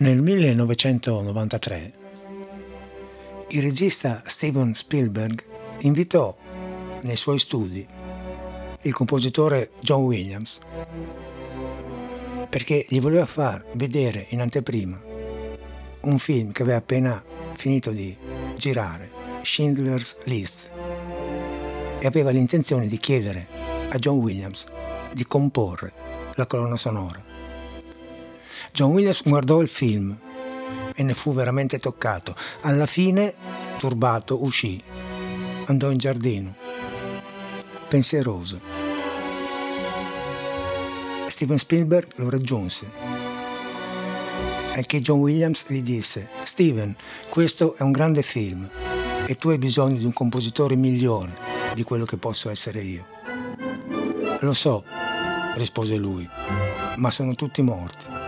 Nel 1993 il regista Steven Spielberg invitò nei suoi studi il compositore John Williams perché gli voleva far vedere in anteprima un film che aveva appena finito di girare, Schindler's List, e aveva l'intenzione di chiedere a John Williams di comporre la colonna sonora. John Williams guardò il film e ne fu veramente toccato. Alla fine, turbato, uscì, andò in giardino, pensieroso. Steven Spielberg lo raggiunse e che John Williams gli disse Steven, questo è un grande film e tu hai bisogno di un compositore migliore di quello che posso essere io. Lo so, rispose lui, ma sono tutti morti.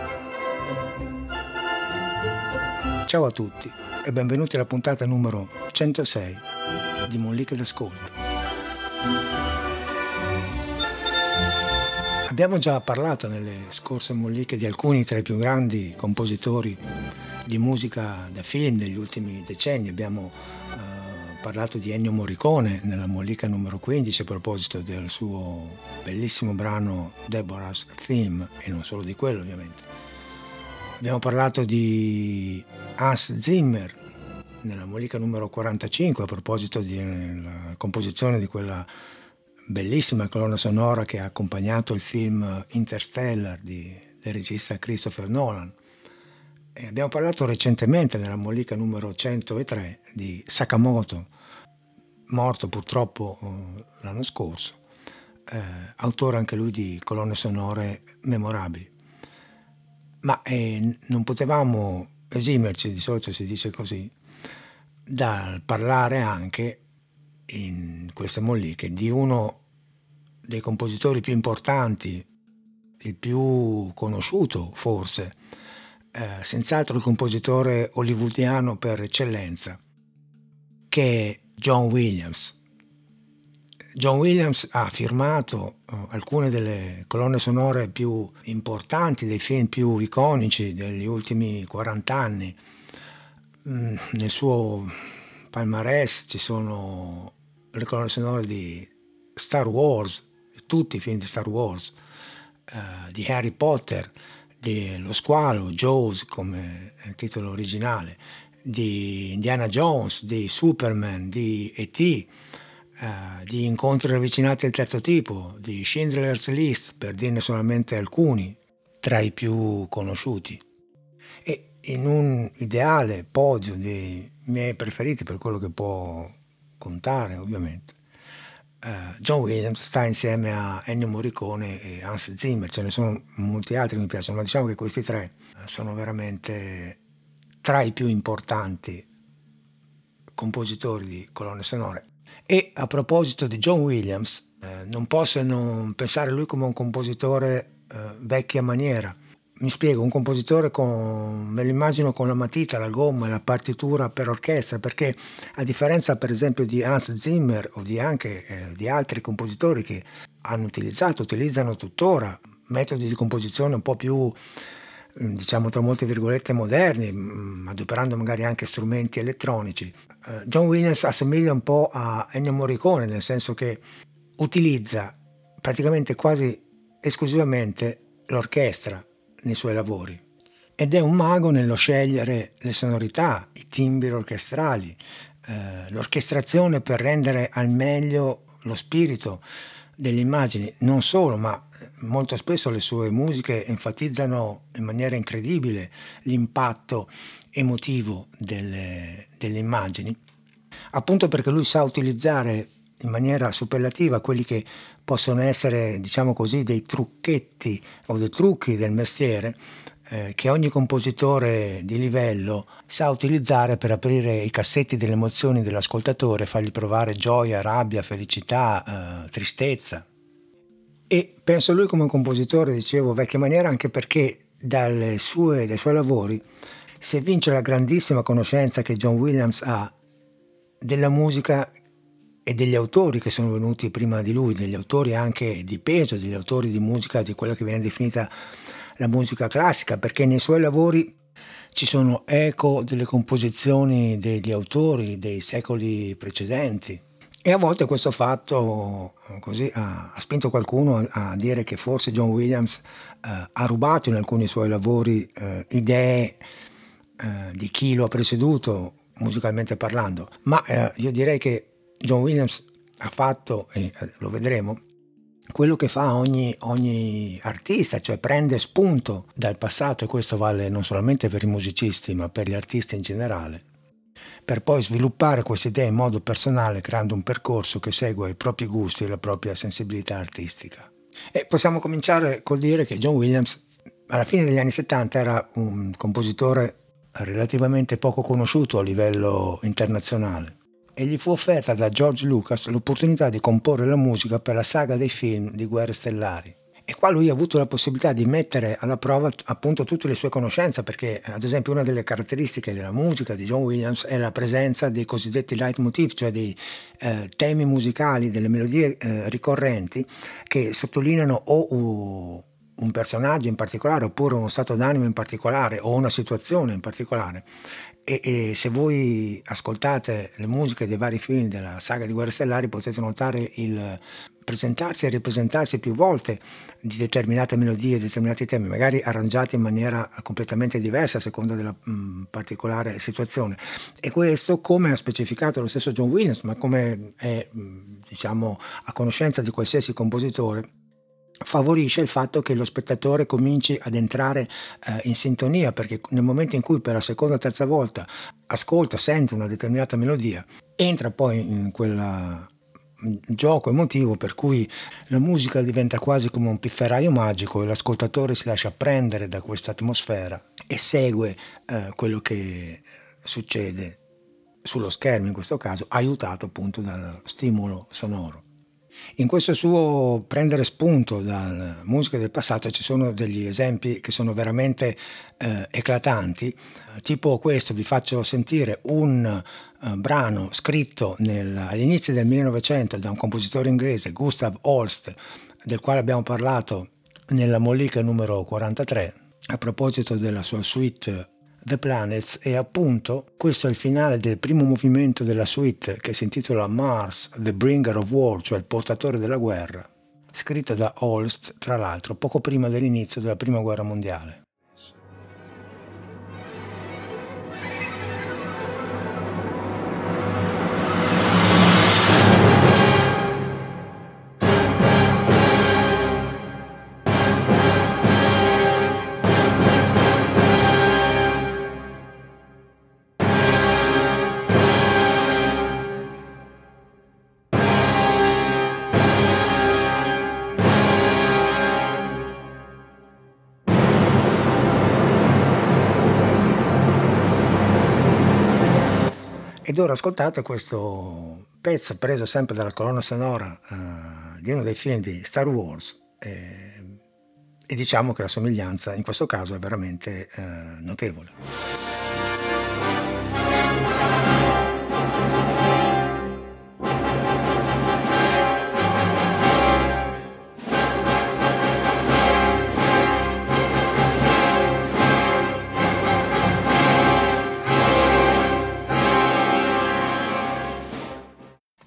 Ciao a tutti e benvenuti alla puntata numero 106 di Molliche d'Ascolto. Abbiamo già parlato nelle scorse molliche di alcuni tra i più grandi compositori di musica da film degli ultimi decenni. Abbiamo eh, parlato di Ennio Morricone nella mollica numero 15 a proposito del suo bellissimo brano Deborah's Theme e non solo di quello ovviamente. Abbiamo parlato di Hans Zimmer nella mollica numero 45 a proposito della composizione di quella bellissima colonna sonora che ha accompagnato il film Interstellar di, del regista Christopher Nolan. E abbiamo parlato recentemente nella mollica numero 103 di Sakamoto, morto purtroppo eh, l'anno scorso, eh, autore anche lui di colonne sonore memorabili. Ma eh, non potevamo esimerci, di solito si dice così, dal parlare anche in queste molliche di uno dei compositori più importanti, il più conosciuto forse, eh, senz'altro il compositore hollywoodiano per eccellenza, che è John Williams. John Williams ha firmato eh, alcune delle colonne sonore più importanti, dei film più iconici degli ultimi 40 anni. Mm, nel suo palmarès ci sono le colonne sonore di Star Wars, tutti i film di Star Wars, uh, di Harry Potter, di Lo Squalo, Jaws come il titolo originale, di Indiana Jones, di Superman, di E.T., uh, di Incontri ravvicinati del terzo tipo, di Schindler's List, per dirne solamente alcuni, tra i più conosciuti. E in un ideale podio dei miei preferiti per quello che può contare ovviamente. Uh, John Williams sta insieme a Ennio Morricone e Hans Zimmer, ce ne sono molti altri che mi piacciono, ma diciamo che questi tre uh, sono veramente tra i più importanti compositori di colonne sonore. E a proposito di John Williams, uh, non posso non pensare a lui come un compositore vecchia maniera, mi spiego, un compositore con, me lo immagino con la matita, la gomma la partitura per orchestra, perché a differenza per esempio di Hans Zimmer o di anche eh, di altri compositori che hanno utilizzato, utilizzano tuttora metodi di composizione un po' più diciamo tra molte virgolette moderni, mm, adoperando magari anche strumenti elettronici. Uh, John Williams assomiglia un po' a Ennio Morricone, nel senso che utilizza praticamente quasi esclusivamente l'orchestra nei suoi lavori. Ed è un mago nello scegliere le sonorità, i timbri orchestrali, eh, l'orchestrazione per rendere al meglio lo spirito delle immagini. Non solo, ma eh, molto spesso le sue musiche enfatizzano in maniera incredibile l'impatto emotivo delle, delle immagini, appunto perché lui sa utilizzare in maniera superlativa quelli che possono essere, diciamo così, dei trucchetti o dei trucchi del mestiere eh, che ogni compositore di livello sa utilizzare per aprire i cassetti delle emozioni dell'ascoltatore, fargli provare gioia, rabbia, felicità, eh, tristezza. E penso lui come un compositore, dicevo, vecchia maniera, anche perché sue, dai suoi lavori si evince la grandissima conoscenza che John Williams ha della musica e degli autori che sono venuti prima di lui, degli autori anche di peso, degli autori di musica, di quella che viene definita la musica classica, perché nei suoi lavori Ci sono eco delle composizioni degli autori dei secoli precedenti. E a volte questo fatto così, ha, ha, spinto qualcuno a, a, dire che forse John Williams eh, ha rubato in alcuni suoi lavori eh, idee eh, di chi lo ha preceduto musicalmente parlando, ma eh, io direi che John Williams ha fatto, e eh, lo vedremo, quello che fa ogni, ogni, artista, cioè prende spunto dal passato e questo vale non solamente per i musicisti ma per gli artisti in generale, per poi sviluppare queste idee in modo personale creando un percorso che segua i propri gusti e la propria sensibilità artistica. E possiamo cominciare col dire che John Williams alla fine degli anni 70 era un compositore relativamente poco conosciuto a livello internazionale e gli fu offerta da George Lucas l'opportunità di comporre la musica per la saga dei film di Guerre Stellari. E qua lui ha avuto la possibilità di mettere alla prova appunto tutte le sue conoscenze, perché ad esempio una delle caratteristiche della musica di John Williams è la presenza dei cosiddetti leitmotiv, cioè dei eh, temi musicali, delle melodie eh, ricorrenti che sottolineano o un personaggio in particolare oppure uno stato d'animo in particolare o una situazione in particolare e, e, se voi ascoltate le musiche dei vari film della saga di Guerre Stellari potete notare il presentarsi e ripresentarsi più volte di determinate melodie, determinati temi, magari arrangiati in maniera completamente diversa a seconda della mh, particolare situazione. E questo, come ha specificato lo stesso John Williams, ma come è diciamo, a conoscenza di qualsiasi compositore, favorisce il fatto che lo spettatore cominci ad entrare eh, in sintonia perché nel momento in cui per la seconda o terza volta ascolta, sente una determinata melodia, entra poi in quel gioco emotivo per cui la musica diventa quasi come un pifferaio magico e l'ascoltatore si lascia prendere da questa atmosfera e segue eh, quello che succede sullo schermo in questo caso aiutato appunto dal stimolo sonoro. In questo suo prendere spunto dalla musica del passato ci sono degli esempi che sono veramente eh, eclatanti, tipo questo vi faccio sentire un eh, brano scritto nel, agli inizi del 1900 da un compositore inglese, Gustav Holst, del quale abbiamo parlato nella mollica numero 43 a proposito della sua suite The Planets e appunto questo è il finale del primo movimento della suite che si intitola Mars, The Bringer of War, cioè il portatore della guerra, scritto da Holst tra l'altro poco prima dell'inizio della prima guerra mondiale. Ed ora ascoltate questo pezzo preso sempre dalla colonna sonora uh, di uno dei film di Star Wars eh, e diciamo che la somiglianza in questo caso è veramente uh, notevole.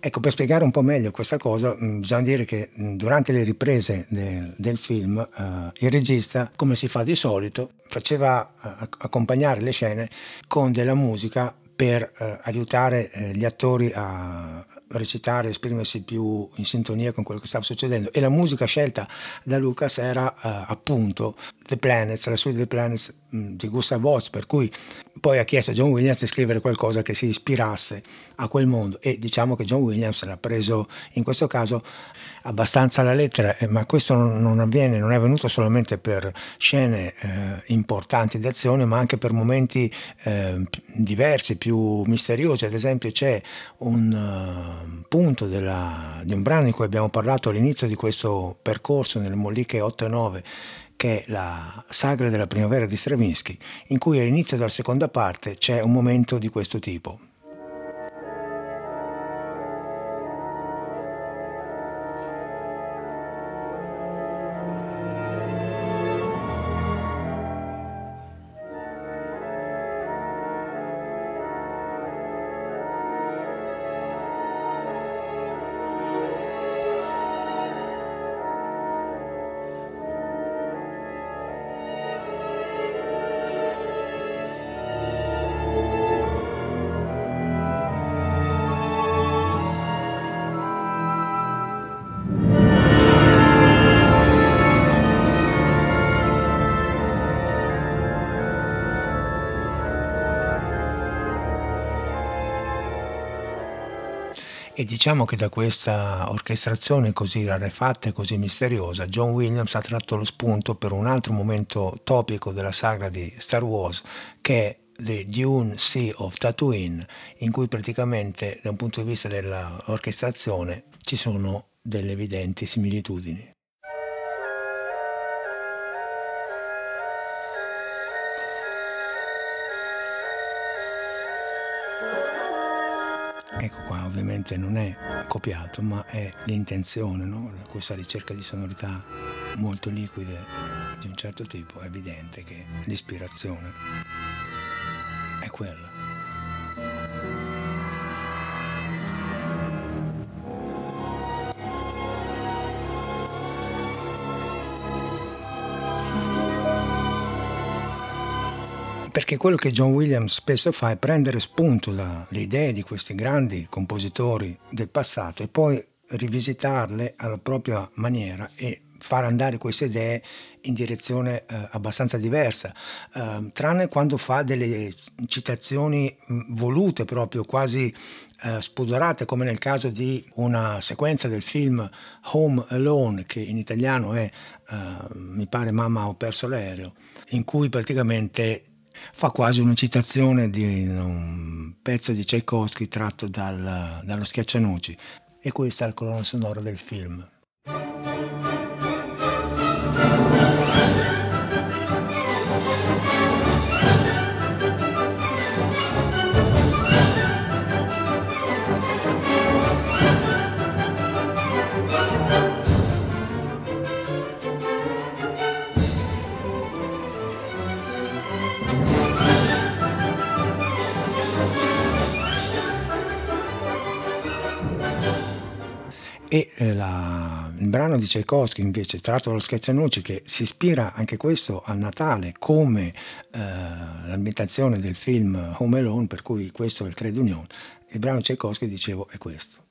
Ecco, per spiegare un po' meglio questa cosa, mm, bisogna dire che mm, durante le riprese del, del film uh, il regista, come si fa di solito, faceva uh, accompagnare le scene con della musica per eh, aiutare eh, gli attori a recitare, esprimersi più in sintonia con quello che stava succedendo. E la musica scelta da Lucas era eh, appunto The Planets, la suite The Planets di Gustav Holst, per cui poi ha chiesto a John Williams di scrivere qualcosa che si ispirasse a quel mondo e diciamo che John Williams l'ha preso in questo caso abbastanza alla lettera, eh, ma questo non, non, avviene, non è avvenuto solamente per scene eh, importanti d'azione, ma anche per momenti eh, diversi, più misteriosi. Ad esempio c'è un uh, punto della, di un brano di cui abbiamo parlato all'inizio di questo percorso nelle Molliche 8 e 9 che è la sagra della primavera di Stravinsky, in cui all'inizio della seconda parte c'è un momento di questo tipo. E diciamo che da questa orchestrazione così rarefatta e così misteriosa, John Williams ha tratto lo spunto per un altro momento topico della saga di Star Wars, che è The Dune Sea of Tatooine, in cui praticamente da un punto di vista dell'orchestrazione ci sono delle evidenti similitudini. Ecco qua, ovviamente non è copiato, ma è l'intenzione, no? questa ricerca di sonorità molto liquide di un certo tipo, è evidente che l'ispirazione è quella. Perché quello che John Williams spesso fa è prendere spunto dalle idee di questi grandi compositori del passato e poi rivisitarle alla propria maniera e far andare queste idee in direzione eh, abbastanza diversa, eh, tranne quando fa delle citazioni mh, volute proprio quasi eh, spudorate, come nel caso di una sequenza del film Home Alone, che in italiano è, eh, mi pare, Mamma ho perso l'aereo, in cui praticamente fa quasi una citazione di un pezzo di Tchaikovsky tratto dal, dallo Schiaccianucci e questa è la colonna sonora del film. E eh, la, il brano di Tchaikovsky invece tratto dallo Schiaccianucci che si ispira anche questo al Natale come eh, l'ambientazione del film Home Alone per cui questo è il trade union il brano Tchaikovsky dicevo è questo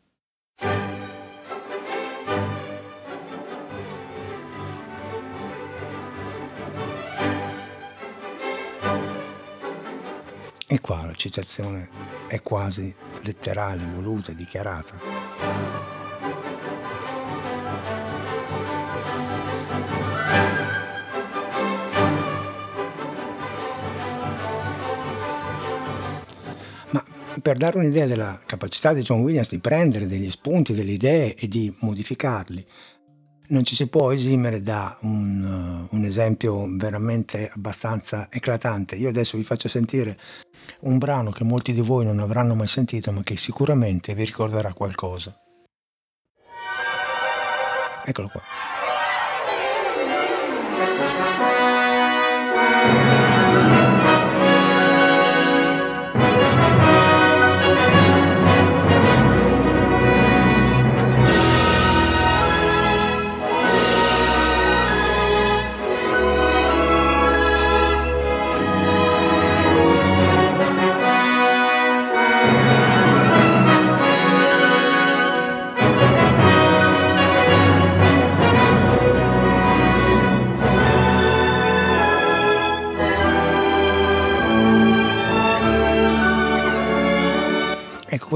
e qua la citazione è quasi letterale, voluta, dichiarata. Per dare un'idea della capacità di John Williams di prendere degli spunti, delle idee e di modificarli, non ci si può esimere da un, un, esempio veramente abbastanza eclatante. Io adesso vi faccio sentire un brano che molti di voi non avranno mai sentito, ma che sicuramente vi ricorderà qualcosa. Eccolo qua.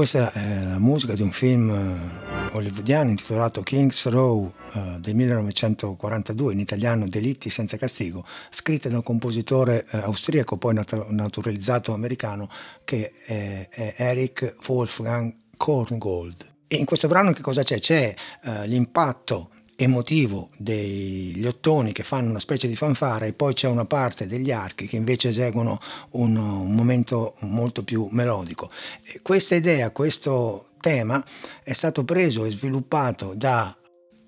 Questa è la musica di un film eh, hollywoodiano intitolato King's Row uh, del 1942, in italiano Delitti senza castigo, scritta da un compositore uh, austriaco, poi nat- naturalizzato americano, che è, è Eric Wolfgang Korngold. E in questo brano che cosa c'è? C'è uh, l'impatto emotivo degli ottoni che fanno una specie di fanfara e poi c'è una parte degli archi che invece eseguono un, un momento molto più melodico. E questa idea, questo tema è stato preso e sviluppato da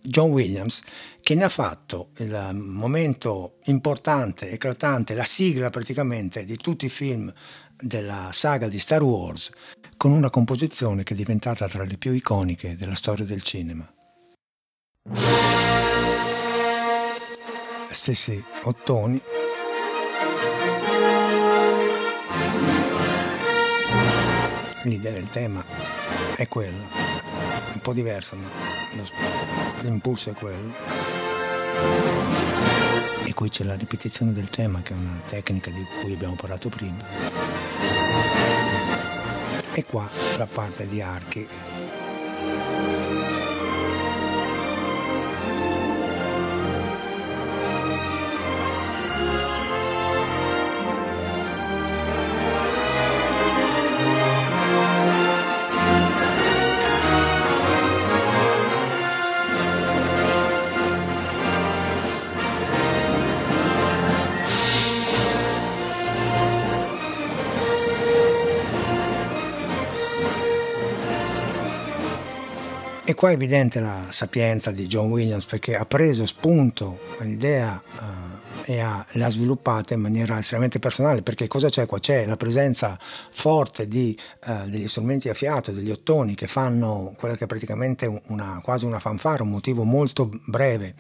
John Williams che ne ha fatto il momento importante, eclatante, la sigla praticamente di tutti i film della saga di Star Wars con una composizione che è diventata tra le più iconiche della storia del cinema. Stessi ottoni. L'idea del tema è quella, un po' diversa, ma l'impulso è quello. E qui c'è la ripetizione del tema, che è una tecnica di cui abbiamo parlato prima. E qua la parte di archi E qua è evidente la sapienza di John Williams perché ha preso spunto l'idea uh, e ha, l'ha sviluppata in maniera estremamente personale perché cosa c'è qua? C'è la presenza forte di, uh, degli strumenti a fiato, degli ottoni che fanno quella che è praticamente una, quasi una fanfara, un motivo molto breve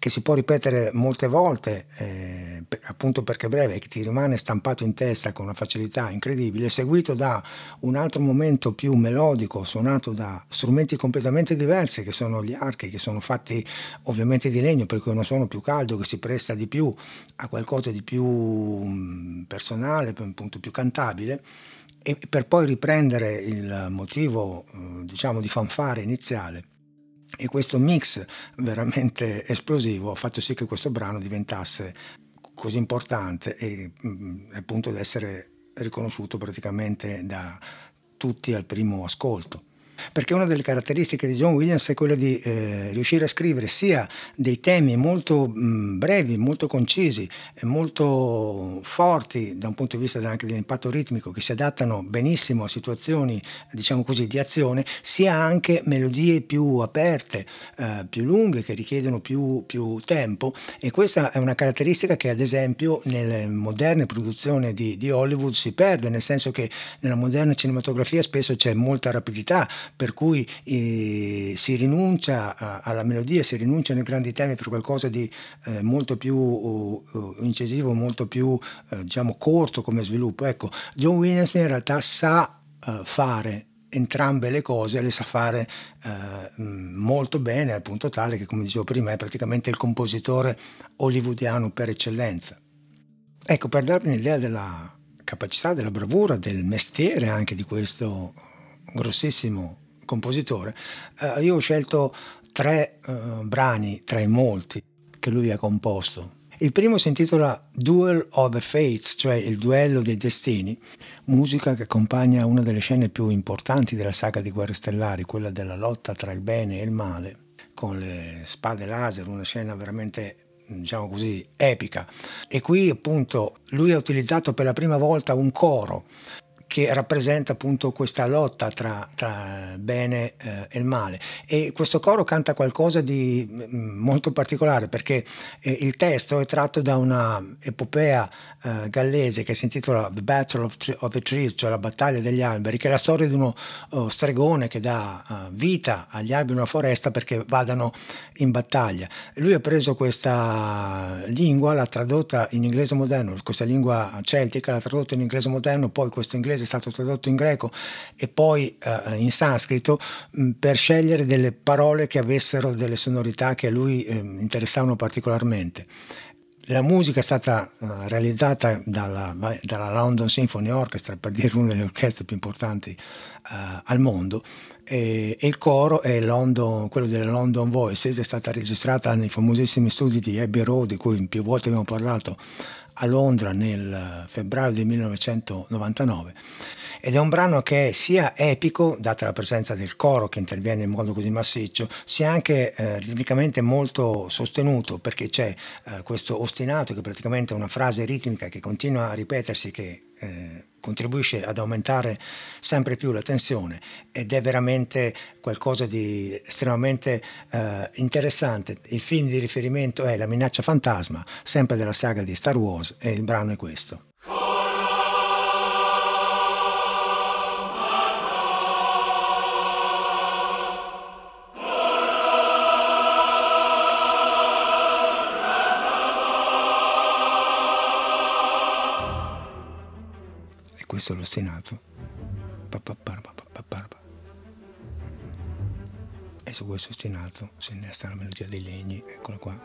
che si può ripetere molte volte, eh, appunto perché è breve, che ti rimane stampato in testa con una facilità incredibile, seguito da un altro momento più melodico, suonato da strumenti completamente diversi, che sono gli archi, che sono fatti ovviamente di legno, per cui uno suono più caldo, che si presta di più a qualcosa di più mm, personale, appunto più cantabile. E per poi riprendere il motivo eh, diciamo di fanfare iniziale e questo mix veramente esplosivo ha fatto sì che questo brano diventasse così importante e mm, appunto ad essere riconosciuto praticamente da tutti al primo ascolto perché una delle caratteristiche di John Williams è quella di eh, riuscire a scrivere sia dei temi molto mh, brevi, molto concisi molto forti da un punto di vista anche dell'impatto ritmico che si adattano benissimo a situazioni diciamo così di azione, sia anche melodie più aperte, eh, più lunghe che richiedono più, più, tempo. E questa è una caratteristica che ad esempio nelle moderne produzioni di, di Hollywood si perde, nel senso che nella moderna cinematografia spesso c'è molta rapidità, per cui eh, si rinuncia a, alla melodia, si rinuncia nei grandi temi per qualcosa di eh, molto più uh, incisivo, molto più uh, diciamo corto come sviluppo. Ecco, John Williams in realtà sa fare entrambe le cose le sa fare eh, molto bene al punto tale che come dicevo prima è praticamente il compositore hollywoodiano per eccellenza. Ecco, per darvi un'idea della capacità, della bravura, del mestiere anche di questo grossissimo compositore, eh, io ho scelto tre eh, brani tra i molti che lui ha composto. Il primo si intitola Duel of the Fates, cioè il duello dei destini, musica che accompagna una delle scene più importanti della saga di Guerre Stellari, quella della lotta tra il bene e il male, con le spade laser, una scena veramente diciamo così epica. E qui appunto lui ha utilizzato per la prima volta un coro che rappresenta appunto questa lotta tra, tra bene eh, e il male. E questo coro canta qualcosa di mm, molto particolare perché eh, il testo è tratto da una epopea eh, gallese che si intitola The Battle of, of, the Trees, cioè la battaglia degli alberi, che è la storia di uno oh, stregone che dà uh, vita agli alberi in una foresta perché vadano in battaglia. Lui ha preso questa lingua, l'ha tradotta in inglese moderno, questa lingua celtica, l'ha tradotta in inglese moderno, poi questo inglese inglese, è stato tradotto in greco e poi eh, in sanscrito mh, per scegliere delle parole che avessero delle sonorità che a lui eh, interessavano particolarmente. La musica è stata uh, realizzata dalla, dalla, London Symphony Orchestra, per dire una delle orchestre più importanti uh, al mondo, e, e, il coro è London, quello delle London Voices, è stata registrata nei famosissimi studi di Abbey Road, di cui più volte abbiamo parlato a Londra nel febbraio del 1999 ed è un brano che è sia epico, data la presenza del coro che interviene in modo così massiccio, sia anche eh, ritmicamente molto sostenuto perché c'è eh, questo ostinato che è praticamente una frase ritmica che continua a ripetersi che eh, contribuisce ad aumentare sempre più la tensione ed è veramente qualcosa di estremamente eh, interessante. Il film di riferimento è La minaccia fantasma, sempre della saga di Star Wars e il brano è questo. Questo è l'ostinato. E su questo ostinato si innesta la melodia dei legni, eccola qua.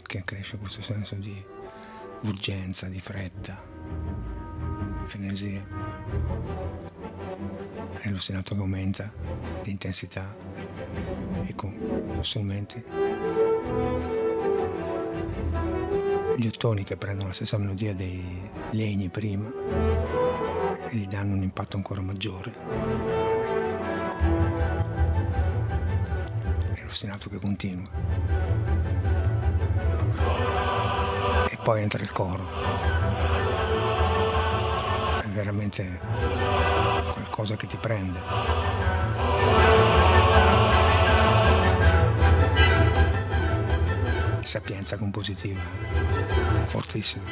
Che cresce questo senso di urgenza, di fretta. frenesia. È l'ostinato che aumenta di intensità e con strumenti. Gli ottoni che prendono la stessa melodia dei legni prima e gli danno un impatto ancora maggiore. È l'ostinato che continua. E poi entra il coro veramente qualcosa che ti prende. Sapienza compositiva, fortissima.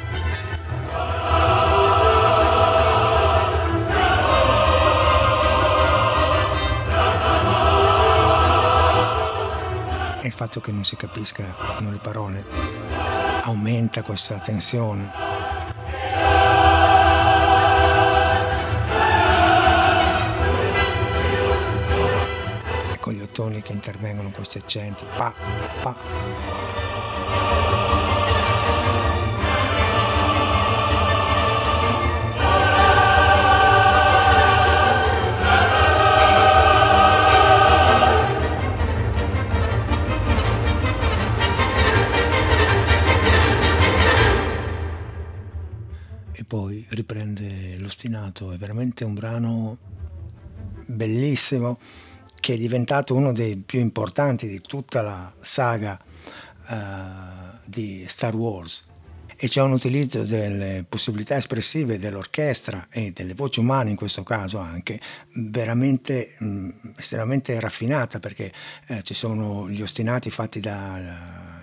E il fatto che non si capiscano le parole aumenta questa tensione toni che intervengono questi accenti, pa, pa. Poi riprende l'ostinato, è veramente un brano bellissimo che è diventato uno dei più importanti di tutta la saga uh, di Star Wars. E c'è un utilizzo delle possibilità espressive dell'orchestra e delle voci umane in questo caso anche veramente mh, estremamente raffinata perché eh, ci sono gli ostinati fatti da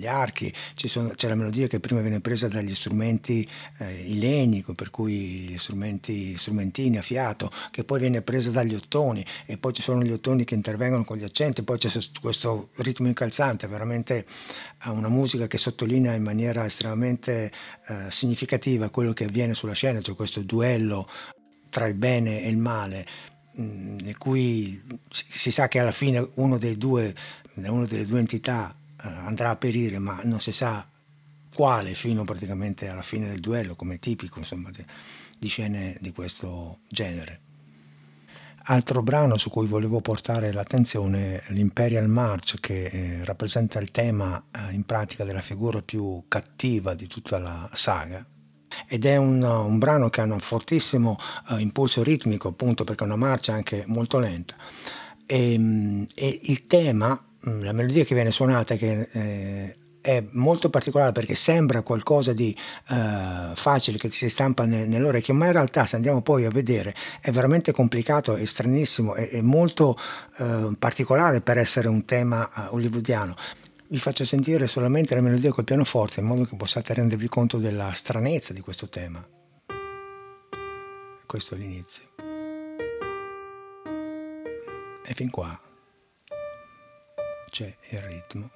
gli archi, sono, c'è la melodia che prima viene presa dagli strumenti eh, i legni, per cui strumenti, strumentini a fiato, che poi viene presa dagli ottoni e poi ci sono gli ottoni che intervengono con gli accenti, poi c'è questo ritmo incalzante, veramente una musica che sottolinea in maniera estremamente eh, significativa quello che avviene sulla scena, cioè questo duello tra il bene e il male, mm, in cui si sa che alla fine uno, due, uno delle due entità andrà a perire, ma non si sa quale fino praticamente alla fine del duello, come tipico insomma, di, scene di questo genere. Altro brano su cui volevo portare l'attenzione è l'Imperial March che eh, rappresenta il tema eh, in pratica della figura più cattiva di tutta la saga ed è un, un brano che ha un fortissimo eh, impulso ritmico appunto perché è una marcia anche molto lenta e, ehm, e il tema la melodia che viene suonata che eh, è molto particolare perché sembra qualcosa di uh, facile che si stampa nel, nell'orecchio, ma in realtà se andiamo poi a vedere è veramente complicato, è stranissimo, è molto uh, particolare per essere un tema uh, hollywoodiano. Vi faccio sentire solamente la melodia col pianoforte in modo che possiate rendervi conto della stranezza di questo tema. Questo è l'inizio. E fin qua c'è il ritmo.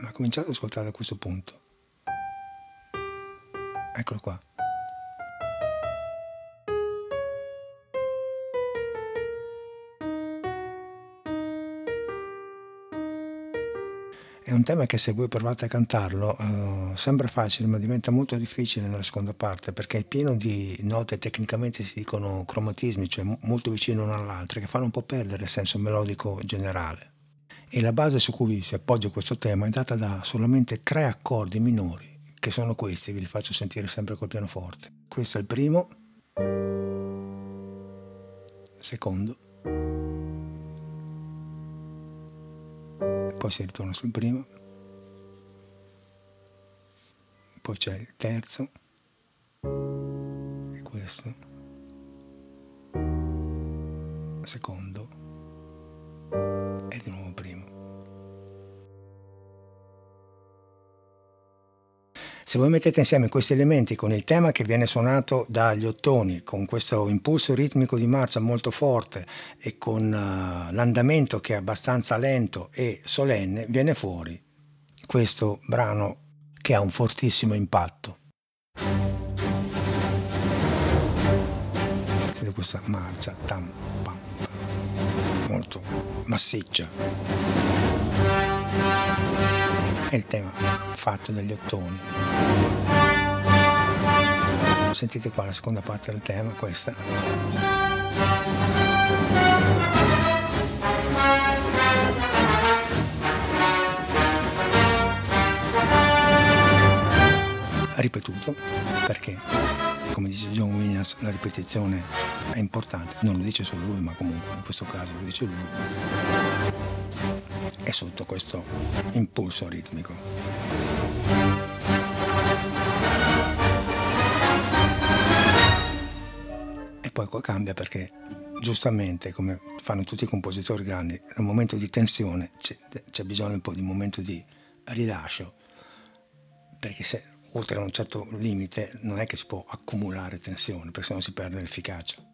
Ma cominciate ad ascoltare da questo punto. Eccolo qua. È un tema che se voi provate a cantarlo uh, sembra facile ma diventa molto difficile nella seconda parte perché è pieno di note tecnicamente si dicono cromatismi, cioè molto vicino l'una all'altra, che fanno un po' perdere il senso melodico generale. E la base su cui si appoggia questo tema è data da solamente tre accordi minori, che sono questi, vi li faccio sentire sempre col pianoforte. Questo è il primo, secondo, poi si ritorna sul primo, poi c'è il terzo, e questo, secondo. E di nuovo primo. Se voi mettete insieme questi elementi con il tema che viene suonato dagli ottoni, con questo impulso ritmico di marcia molto forte e con uh, l'andamento che è abbastanza lento e solenne, viene fuori questo brano che ha un fortissimo impatto. Vedete questa marcia tam, pam, molto massiccia è il tema fatto dagli ottoni. Sentite qua la seconda parte del tema, questa. Ripetuto perché, come dice John Williams, la ripetizione è importante, non lo dice solo lui, ma comunque in questo caso lo dice lui, è sotto questo impulso ritmico. poi cambia perché giustamente, come fanno tutti i compositori grandi, nel momento di tensione c'è, c'è bisogno un po' di un momento di rilascio, perché se oltre a un certo limite non è che si può accumulare tensione, perché sennò si perde l'efficacia.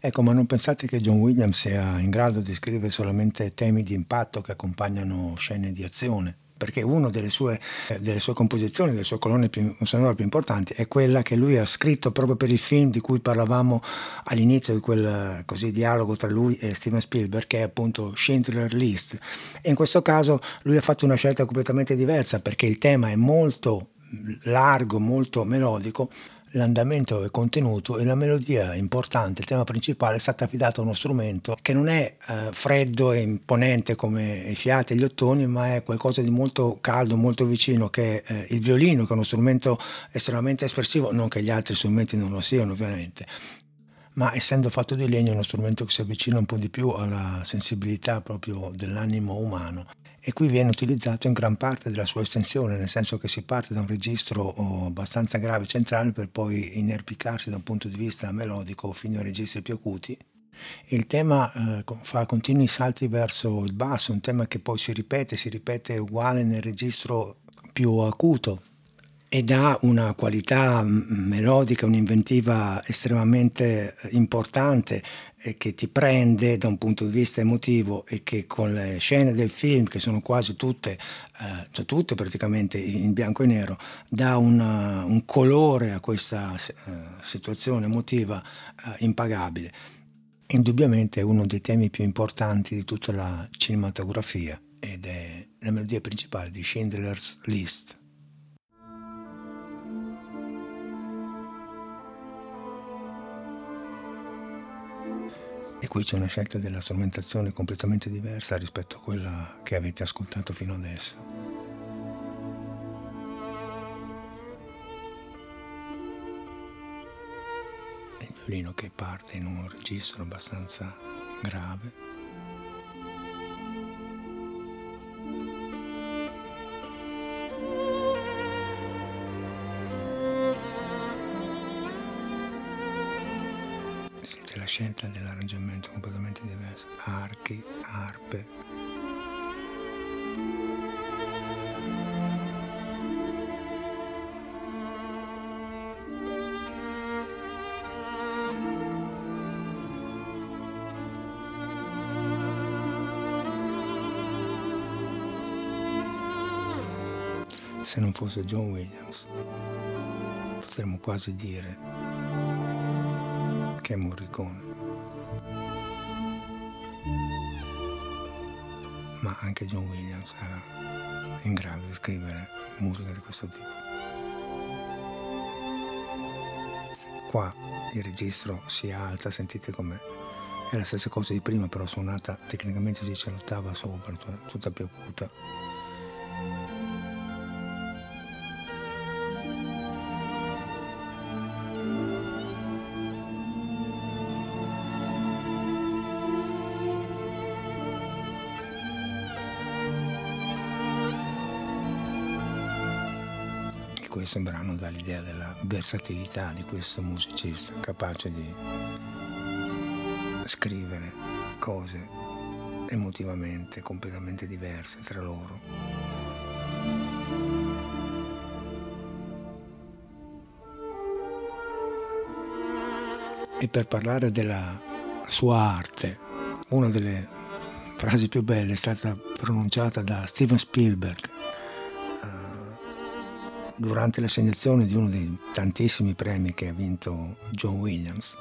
Ecco, ma non pensate che John Williams sia in grado di scrivere solamente temi di impatto che accompagnano scene di azione? perché una delle sue, eh, delle sue composizioni, delle sue colonne più, sonore più importanti è quella che lui ha scritto proprio per il film di cui parlavamo all'inizio di quel così, dialogo tra lui e Steven Spielberg, che è appunto Schindler List. E in questo caso lui ha fatto una scelta completamente diversa perché il tema è molto largo, molto melodico, l'andamento è contenuto e la melodia importante, il tema principale è stato affidato a uno strumento che non è eh, freddo e imponente come i fiati e gli ottoni, ma è qualcosa di molto caldo, molto vicino, che è eh, il violino, che è uno strumento estremamente espressivo, non che gli altri strumenti non lo siano ovviamente. Ma essendo fatto di legno è uno strumento che si avvicina un po' di più alla sensibilità proprio dell'animo umano e qui viene utilizzato in gran parte della sua estensione, nel senso che si parte da un registro oh, abbastanza grave centrale per poi inerpicarsi da un punto di vista melodico fino ai registri più acuti. Il tema eh, fa continui salti verso il basso, un tema che poi si ripete, si ripete uguale nel registro più acuto, ed ha una qualità melodica, un'inventiva estremamente eh, importante e che ti prende da un punto di vista emotivo e che con le scene del film, che sono quasi tutte, eh, cioè tutte praticamente in bianco e nero, dà una, un colore a questa eh, situazione emotiva eh, impagabile. Indubbiamente è uno dei temi più importanti di tutta la cinematografia ed è la melodia principale di Schindler's List. Qui c'è una scelta della strumentazione completamente diversa rispetto a quella che avete ascoltato fino adesso. Il violino che parte in un registro abbastanza grave. Scelta dell'arrangiamento completamente diverso, archi, arpe. Se non fosse John Williams, potremmo quasi dire che è Morricone. Anche John Williams era in grado di scrivere musica di questo tipo. Qua il registro si alza, sentite come è la stessa cosa di prima, però suonata tecnicamente si l'ottava sopra, tutta più acuta. Questo brano dà l'idea della versatilità di questo musicista, capace di scrivere cose emotivamente completamente diverse tra loro. E per parlare della sua arte, una delle frasi più belle è stata pronunciata da Steven Spielberg durante l'assegnazione di uno dei tantissimi premi che ha vinto John Williams.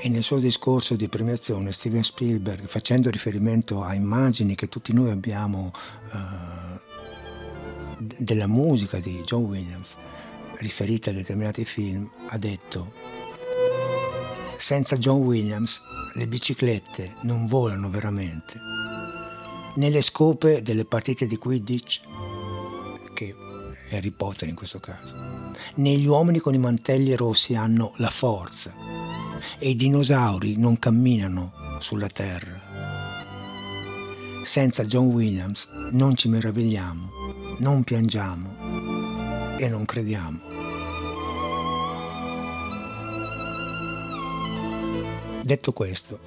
E nel suo discorso di premiazione Steven Spielberg, facendo riferimento a immagini che tutti noi abbiamo uh, della musica di John Williams, riferite a determinati film, ha detto senza John Williams le biciclette non volano veramente. Nelle scope delle partite di Quidditch, che Harry Potter in questo caso, né gli uomini con i mantelli rossi hanno la forza e i dinosauri non camminano sulla terra. Senza John Williams non ci meravigliamo, non piangiamo e non crediamo. Detto questo,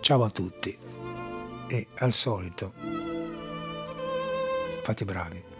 ciao a tutti e al solito fate bravi.